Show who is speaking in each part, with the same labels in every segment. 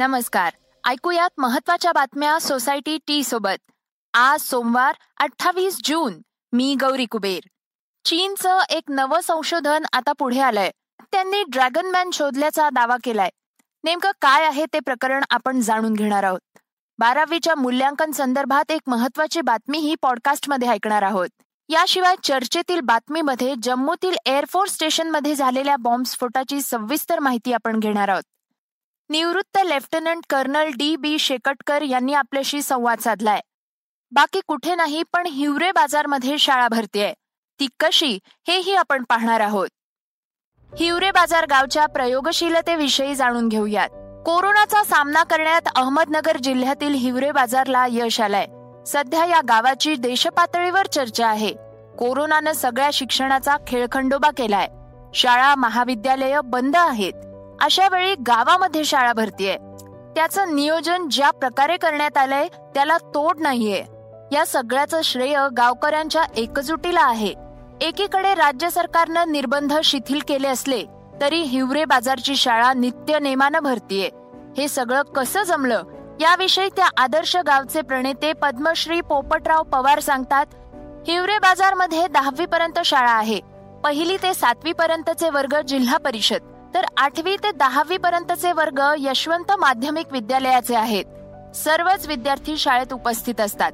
Speaker 1: नमस्कार. ऐकूयात महत्त्वाच्या बातम्या सोसायटी टी सोबत. आज सोमवार अठ्ठावीस जून. मी गौरी कुबेर. चीनचं एक नवं संशोधन आता पुढे आलंय. त्यांनी ड्रॅगन मॅन शोधल्याचा दावा केलाय. नेमकं काय आहे ते प्रकरण आपण जाणून घेणार आहोत. बारावीच्या मूल्यांकन संदर्भात एक महत्वाची बातमी ही पॉडकास्टमध्ये ऐकणार आहोत. याशिवाय चर्चेतील बातमीमध्ये जम्मूतील एअरफोर्स स्टेशनमध्ये झालेल्या बॉम्बस्फोटाची सविस्तर माहिती आपण घेणार आहोत. निवृत्त lieutenant colonel D B Shekatkar यांनी आपल्याशी संवाद साधलाय. बाकी कुठे नाही पण हिवरे बाजारमध्ये शाळा भरतीये. ती कशी हेही आपण पाहणार आहोत. हिवरे बाजार गावच्या प्रयोगशीलतेविषयी जाणून घेऊयात. कोरोनाचा सामना करण्यात अहमदनगर जिल्ह्यातील हिवरे बाजारला यश आलंय. सध्या या गावाची देशपातळीवर चर्चा आहे. कोरोनानं सगळ्या शिक्षणाचा खेळखंडोबा केलाय. शाळा महाविद्यालय बंद आहेत. अशा वेळी गावामध्ये शाळा भरतीये. त्याचं नियोजन ज्या प्रकारे करण्यात आलंय त्याला तोड नाहीये. या सगळ्याचं श्रेय गावकऱ्यांच्या एकजुटीला आहे. एकीकडे राज्य सरकारनं निर्बंध शिथिल केले असले तरी हिवरे बाजारची शाळा नित्य नेमानं भरतीये. हे सगळं कसं जमलं? याविषयी त्या आदर्श गावचे प्रणेते पद्मश्री पोपटराव पवार सांगतात हिवरे बाजारमध्ये दहावी पर्यंत शाळा आहे. पहिली ते सातवी पर्यंतचे वर्ग जिल्हा परिषद. तर आठवी ते दहावी पर्यंतचे वर्ग यशवंत माध्यमिक विद्यालयाचे आहेत. सर्वच विद्यार्थी शाळेत उपस्थित असतात.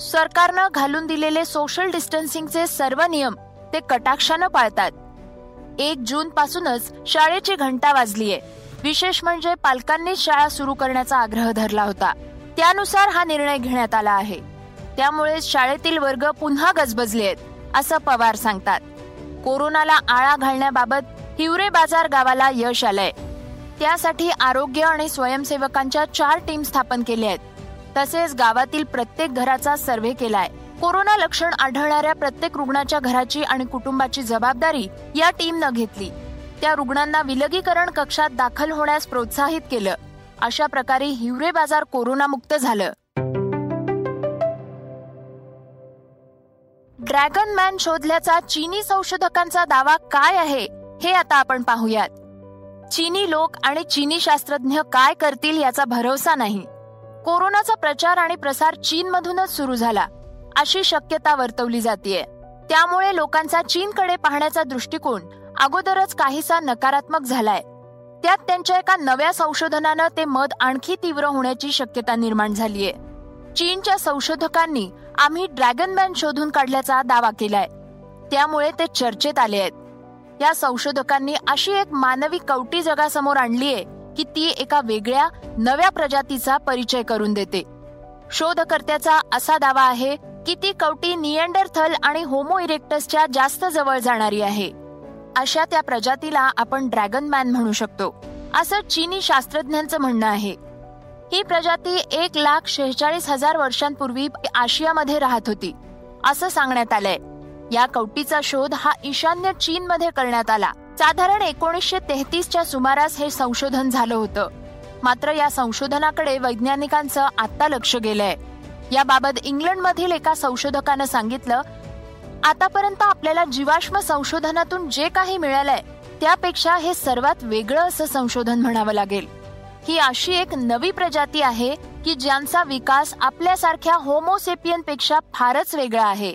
Speaker 1: सरकारनं घालून दिलेले सोशल डिस्टन्सिंगचे सर्व नियम ते कटाक्षानं पाळतात. एक जून पासूनच शाळेची घंटा वाजलीये. विशेष म्हणजे पालकांनीच शाळा सुरू करण्याचा आग्रह धरला होता. त्यानुसार हा निर्णय घेण्यात आला आहे. त्यामुळे शाळेतील वर्ग पुन्हा गजबजले आहेत असं पवार सांगतात. कोरोनाला आळा घालण्याबाबत हिवरे बाजार गावाला यश आलंय. त्यासाठी आरोग्य आणि स्वयंसेवकांच्या चार टीम स्थापन केल्या आहेत. तसेच गावातील प्रत्येक घराचा सर्व्हे केलाय. कोरोना लक्षण आढळणाऱ्या प्रत्येक रुग्णाच्या घराची आणि कुटुंबाची जबाबदारी या टीमनं घेतली. त्या रुग्णांना विलगीकरण कक्षात दाखल होण्यास प्रोत्साहित केलं. अशा प्रकारे हिवरे बाजार कोरोनामुक्त झालं. ड्रॅगन मॅन शोधल्याचा चीनी संशोधकांचा दावा काय आहे? हे आता आपण पाहूयात. चीनी लोक आणि चीनी शास्त्रज्ञ काय करतील याचा भरोसा नाही. कोरोनाचा प्रचार आणि प्रसार चीनमधूनच सुरू झाला अशी शक्यता वर्तवली जाते त्यामुळे लोकांचा चीनकडे पाहण्याचा दृष्टिकोन अगोदरच काहीसा नकारात्मक झालाय. त्यात त्यांच्या एका नव्या संशोधनानं ते मत आणखी तीव्र होण्याची शक्यता निर्माण झालीय. चीनच्या संशोधकांनी आम्ही ड्रॅगन मॅन शोधून काढल्याचा दावा केलाय. त्यामुळे ते चर्चेत आले आहेत या संशोधकांनी अशी एक मानवी कवटी जगासमोर आणलीय की ती एका वेगळ्या नव्या प्रजातीचा परिचय करून देते. शोधकर्त्याचा असा दावा आहे की ती कवटी नियंडरथल आणि होमो इरेक्टसच्या जास्त जवळ जाणारी आहे. अशा त्या प्रजातीला आपण ड्रॅगन मॅन म्हणू शकतो असं चीनी शास्त्रज्ञांचं म्हणणं आहे. ही प्रजाती एक लाख शेहेचाळीस हजार वर्षांपूर्वी आशियामध्ये राहत होती असं सांगण्यात आलंय. या कवटीचा शोध हा ईशान्य चीन मध्ये करण्यात आला. साधारण एकोणीसशे तेहतीसच्या सुमारास हे संशोधन झालं होतं. मात्र या संशोधनाकडे वैज्ञानिकांचं आता लक्ष गेलंय. याबाबत इंग्लंडमधील एका संशोधकानं सांगितलं आतापर्यंत आपल्याला जीवाश्म संशोधनातून जे काही मिळालंय त्यापेक्षा हे सर्वात वेगळं असं संशोधन म्हणावं लागेल. ही अशी एक नवी प्रजाती आहे की ज्यांचा विकास आपल्यासारख्या होमोसेपियनपेक्षा फारच वेगळा आहे.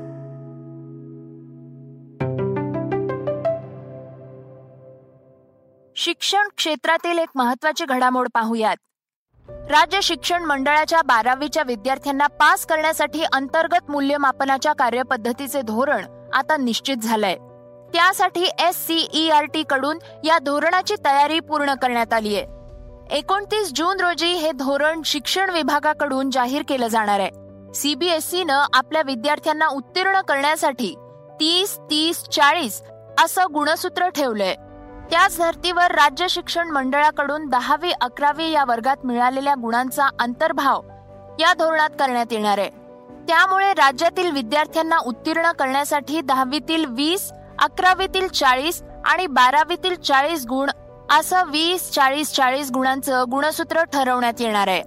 Speaker 1: शिक्षण क्षेत्रातील एक महत्वाची घडामोड पाहूयात. राज्य शिक्षण मंडळाच्या बारावीच्या विद्यार्थ्यांना पास करण्यासाठी अंतर्गत मूल्यमापनाच्या कार्यपद्धतीचे धोरण आता निश्चित झालंय. त्यासाठी एस सीई आर टी कडून या धोरणाची तयारी पूर्ण करण्यात आली आहे. एकोणतीस जून रोजी हे धोरण शिक्षण विभागाकडून जाहीर केलं जाणार आहे. सीबीएसई न आपल्या विद्यार्थ्यांना उत्तीर्ण करण्यासाठी तीस तीस चाळीस असं गुणसूत्र ठेवलंय. त्याच धर्तीवर राज्य शिक्षण मंडळाकडून दहावी अकरावी या वर्गात मिळालेल्या गुणांचा अंतर्भाव या धोरणात करण्यात येणार आहे. त्यामुळे राज्यातील विद्यार्थ्यांना उत्तीर्ण करण्यासाठी दहावीतील वीस अकरावीतील चाळीस आणि बारावीतील चाळीस गुण असं वीस चाळीस चाळीस गुणांचं गुणसूत्र ठरवण्यात येणार आहे.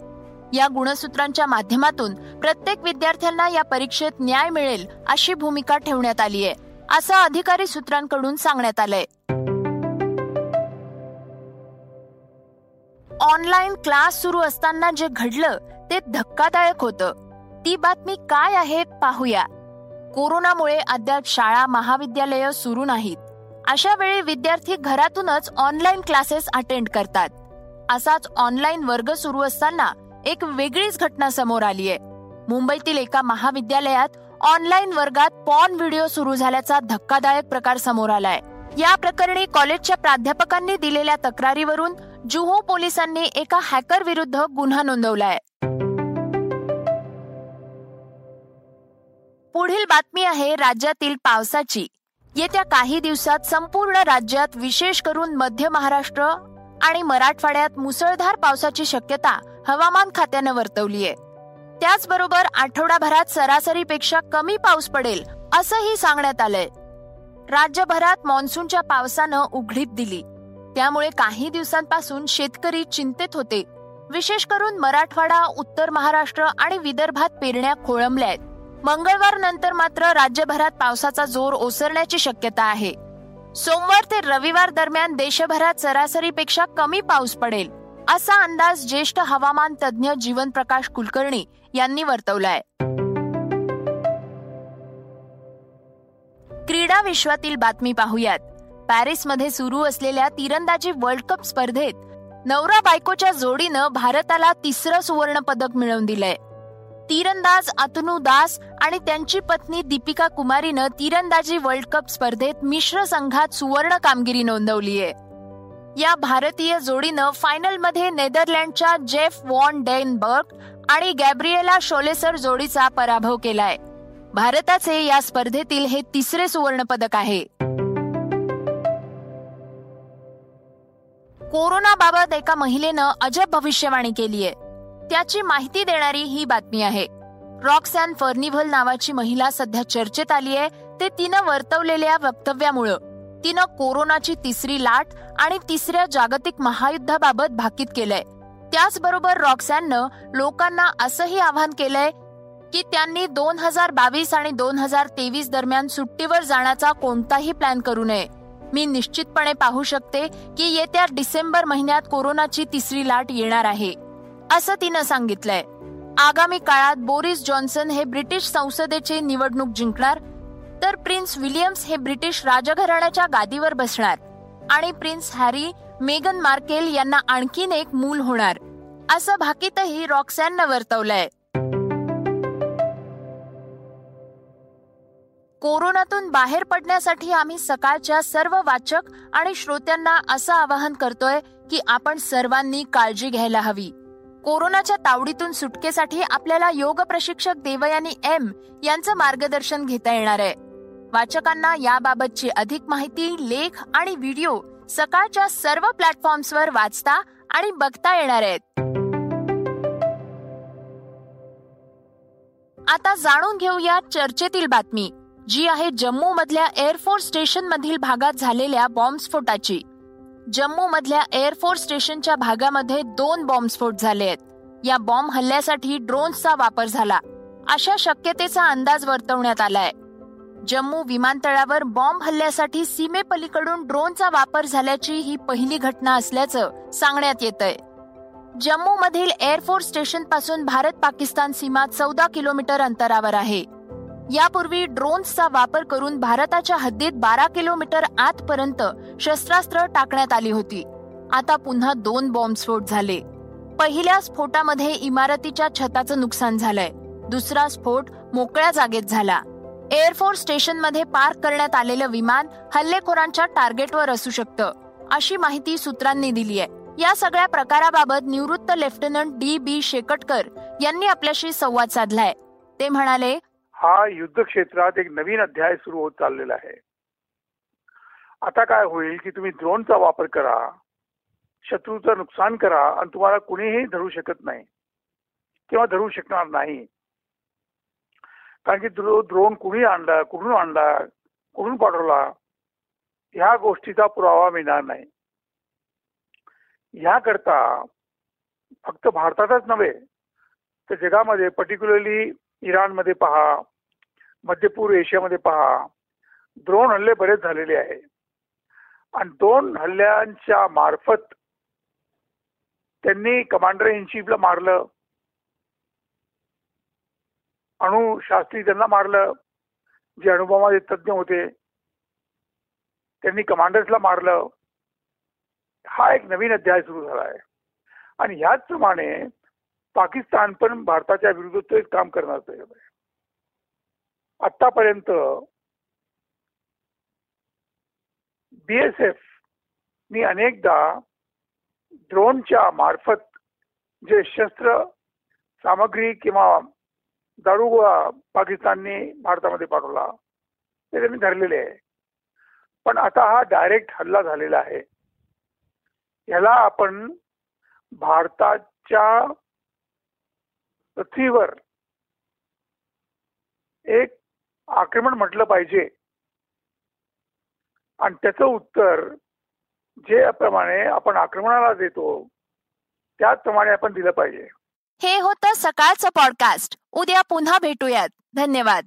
Speaker 1: या गुणसूत्रांच्या माध्यमातून प्रत्येक विद्यार्थ्यांना या परीक्षेत न्याय मिळेल अशी भूमिका ठेवण्यात आली आहे असं अधिकारी सूत्रांकडून सांगण्यात आलंय. ऑनलाईन क्लास सुरू असताना जे घडलं ते धक्कादायक होतं. ती बातमी काय आहे पाहूया. कोरोनामुळे अद्याप शाळा महाविद्यालय सुरू नाहीत. अशा वेळी विद्यार्थी घरातूनच ऑनलाईन क्लासेस अटेंड करतात. असाच ऑनलाईन वर्ग सुरू असताना एक वेगळीच घटना समोर आली आहे मुंबईतील एका महाविद्यालयात ऑनलाईन वर्गात पॉन व्हिडिओ सुरू झाल्याचा धक्कादायक प्रकार समोर आलाय. या प्रकरणी कॉलेजच्या प्राध्यापकांनी दिलेल्या तक्रारीवरून जुहो पोलिसांनी एका हॅकर विरुद्ध गुन्हा नोंदवलाय. पुढील बातमी आहे राज्यातील पावसाची. येत्या काही दिवसात संपूर्ण राज्यात विशेष करून मध्य महाराष्ट्र आणि मराठवाड्यात मुसळधार पावसाची शक्यता हवामान खात्यानं वर्तवली आहे त्याचबरोबर आठवडाभरात सरासरीपेक्षा कमी पाऊस पडेल असंही सांगण्यात आलंय. राज्यभरात मान्सूनच्या पावसानं उघडीप दिली. त्यामुळे काही दिवसांपासून शेतकरी चिंतेत होते. विशेष करून मराठवाडा उत्तर महाराष्ट्र आणि विदर्भात पेरण्या खोळंबल्या आहेत. मंगळवार नंतर मात्र राज्यभरात पावसाचा जोर ओसरण्याची शक्यता आहे. सोमवार ते रविवार दरम्यान देशभरात सरासरीपेक्षा कमी पाऊस पडेल असा अंदाज ज्येष्ठ हवामान तज्ज्ञ जीवनप्रकाश कुलकर्णी यांनी वर्तवलाय. क्रीडा विश्वातील बातमी पाहूयात. पॅरिसमध्ये सुरू असलेल्या तिरंदाजी वर्ल्ड कप स्पर्धेत नवरा बायकोच्या जोडीनं भारताला तिसरं सुवर्ण पदक मिळवून दिलंय. तीरंदाज अतनू दास आणि त्यांची पत्नी दीपिका कुमारीनं तिरंदाजी वर्ल्ड कप स्पर्धेत मिश्र संघात सुवर्ण कामगिरी नोंदवली आहे. या भारतीय जोडीनं फायनलमध्ये नेदरलँडच्या जेफ वॉन डेनबर्ग आणि गॅब्रिएला शोलेसर जोडीचा पराभव केलाय. भारताचे या स्पर्धेतील हे तिसरे सुवर्ण पदक आहे. कोरोनाबाबत एका महिलेनं अजब भविष्यवाणी केली आहे. त्याची माहिती देणारी ही बातमी आहे. रॉक्सॅन फर्निव्हल नावाची महिला सध्या चर्चेत आली आहे. ते तिनं वर्तवलेल्या वक्तव्यामुळं. तिनं कोरोनाची तिसरी लाट आणि तिसऱ्या जागतिक महायुद्धाबाबत भाकीत केलंय. त्याचबरोबर रॉक्सॅननं लोकांना असंही आवाहन केलंय की त्यांनी दोन हजार बावीस आणि दोन हजार तेवीस दरम्यान सुट्टीवर जाण्याचा कोणताही प्लॅन करू नये. मी निश्चितपणे पाहू शकते की येत्या डिसेंबर महिन्यात कोरोनाची तिसरी लाट येणार आहे असं तिनं सांगितलंय. आगामी काळात बोरिस जॉन्सन हे ब्रिटिश संसदेची निवडणूक जिंकणार तर प्रिन्स विलियम्स हे ब्रिटिश राजघराण्याच्या गादीवर बसणार आणि प्रिन्स हॅरी मेगन मार्केल यांना आणखीन एक मूल होणार असं भाकीतही रॉक्सॅननं वर्तवलंय. कोरोनातून बाहेर पडण्यासाठी आम्ही सकाळच्या सर्व वाचक आणि श्रोत्यांना असं आवाहन करतोय की आपण सर्वांनी काळजी घ्यायला हवी. कोरोनाच्या तावडीतून सुटकेसाठी आपल्याला योग प्रशिक्षक देवयानी एम यांचं मार्गदर्शन घेता येणार आहे. वाचकांना याबाबतची अधिक माहिती लेख आणि व्हिडिओ सकाळच्या सर्व प्लॅटफॉर्म्सवर वाचता आणि बघता येणार आहेत. आता जाणून घेऊया चर्चेतील बातमी. जी आहे जम्मू मधल्या एअरफोर्स स्टेशन मधील भागात झालेल्या बॉम्बस्फोटाची जम्मू मधल्या एअरफोर्स स्टेशनच्या भागामध्ये दोन बॉम्बस्फोट झाले आहेत. या बॉम्ब हल्ल्यासाठी ड्रोन्सचा वापर झाला. अशा शक्यतेचा अंदाज वर्तवण्यात आलाय. जम्मू विमानतळावर बॉम्ब हल्ल्यासाठी सीमेपलीकडून ड्रोनचा वापर झाल्याची ही पहिली घटना असल्याचं सांगण्यात येत आहे जम्मू मधील एअरफोर्स स्टेशनपासून भारत पाकिस्तान सीमा चौदा किलोमीटर अंतरावर आहे. यापूर्वी ड्रोन्सचा वापर करून भारताच्या हद्दीत बारा किलोमीटर आतपर्यंत शस्त्रास्त्र टाकण्यात आली होती. आता पुन्हा दोन बॉम्बस्फोट झाले. पहिल्या स्फोटामध्ये इमारतीच्या छताचं नुकसान झालंय. दुसरा स्फोट मोकळ्या जागेत झाला. एअरफोर्स स्टेशनमध्ये पार्क करण्यात आलेलं विमान हल्लेखोरांच्या टार्गेटवर असू शकतं अशी माहिती सूत्रांनी दिली आहे. या सगळ्या प्रकाराबाबत निवृत्त लेफ्टनंट डी बी शेकटकर यांनी आपल्याशी संवाद साधलाय. ते म्हणाले
Speaker 2: हा युद्ध क्षेत्रात एक नवीन अध्याय सुरू होत चाललेला आहे. आता काय होईल की तुम्ही ड्रोनचा वापर करा शत्रूचं नुकसान करा आणि तुम्हाला कुणीही धरू शकत नाही किंवा धरू शकणार नाही. कारण की ड्रोन कुणी आणला कुठून आणला कुठून पाठवला ह्या गोष्टीचा पुरावा मिळणार नाही. ह्याकरता फक्त भारतातच नव्हे तर जगामध्ये पर्टिक्युलरली इराणमध्ये पहा मध्यपूर्व एशियामध्ये पहा. द्रोण हल्ले बरेच झालेले आहे आणि दोन हल्ल्यांच्या मार्फत त्यांनी कमांडर इन चीफला मारलं. अणुशास्त्री त्यांना मारलं जे अनुभवामध्ये तज्ज्ञ होते. त्यांनी कमांडर्सला मारलं. हा एक नवीन अध्याय सुरू झाला आहे. आणि ह्याचप्रमाणे पाकिस्तान पण भारताच्या विरुद्ध काम करणार आहे. आतापर्यंत बीएसएफ मी अनेकदा ड्रोनच्या मार्फत जे शस्त्र सामग्री किंवा दारुगोळा पाकिस्तानने भारतामध्ये पाठवला ते त्यांनी धरलेले आहे. पण आता हा डायरेक्ट हल्ला झालेला आहे. ह्याला आपण भारताच्या पृथ्वीवर एक आक्रमण म्हटलं पाहिजे. आणि त्याचं उत्तर जे प्रमाणे आपण आक्रमणाला देतो त्याचप्रमाणे आपण दिलं पाहिजे.
Speaker 1: हे होतं सकाळचं पॉडकास्ट उद्या पुन्हा भेटूयात. धन्यवाद.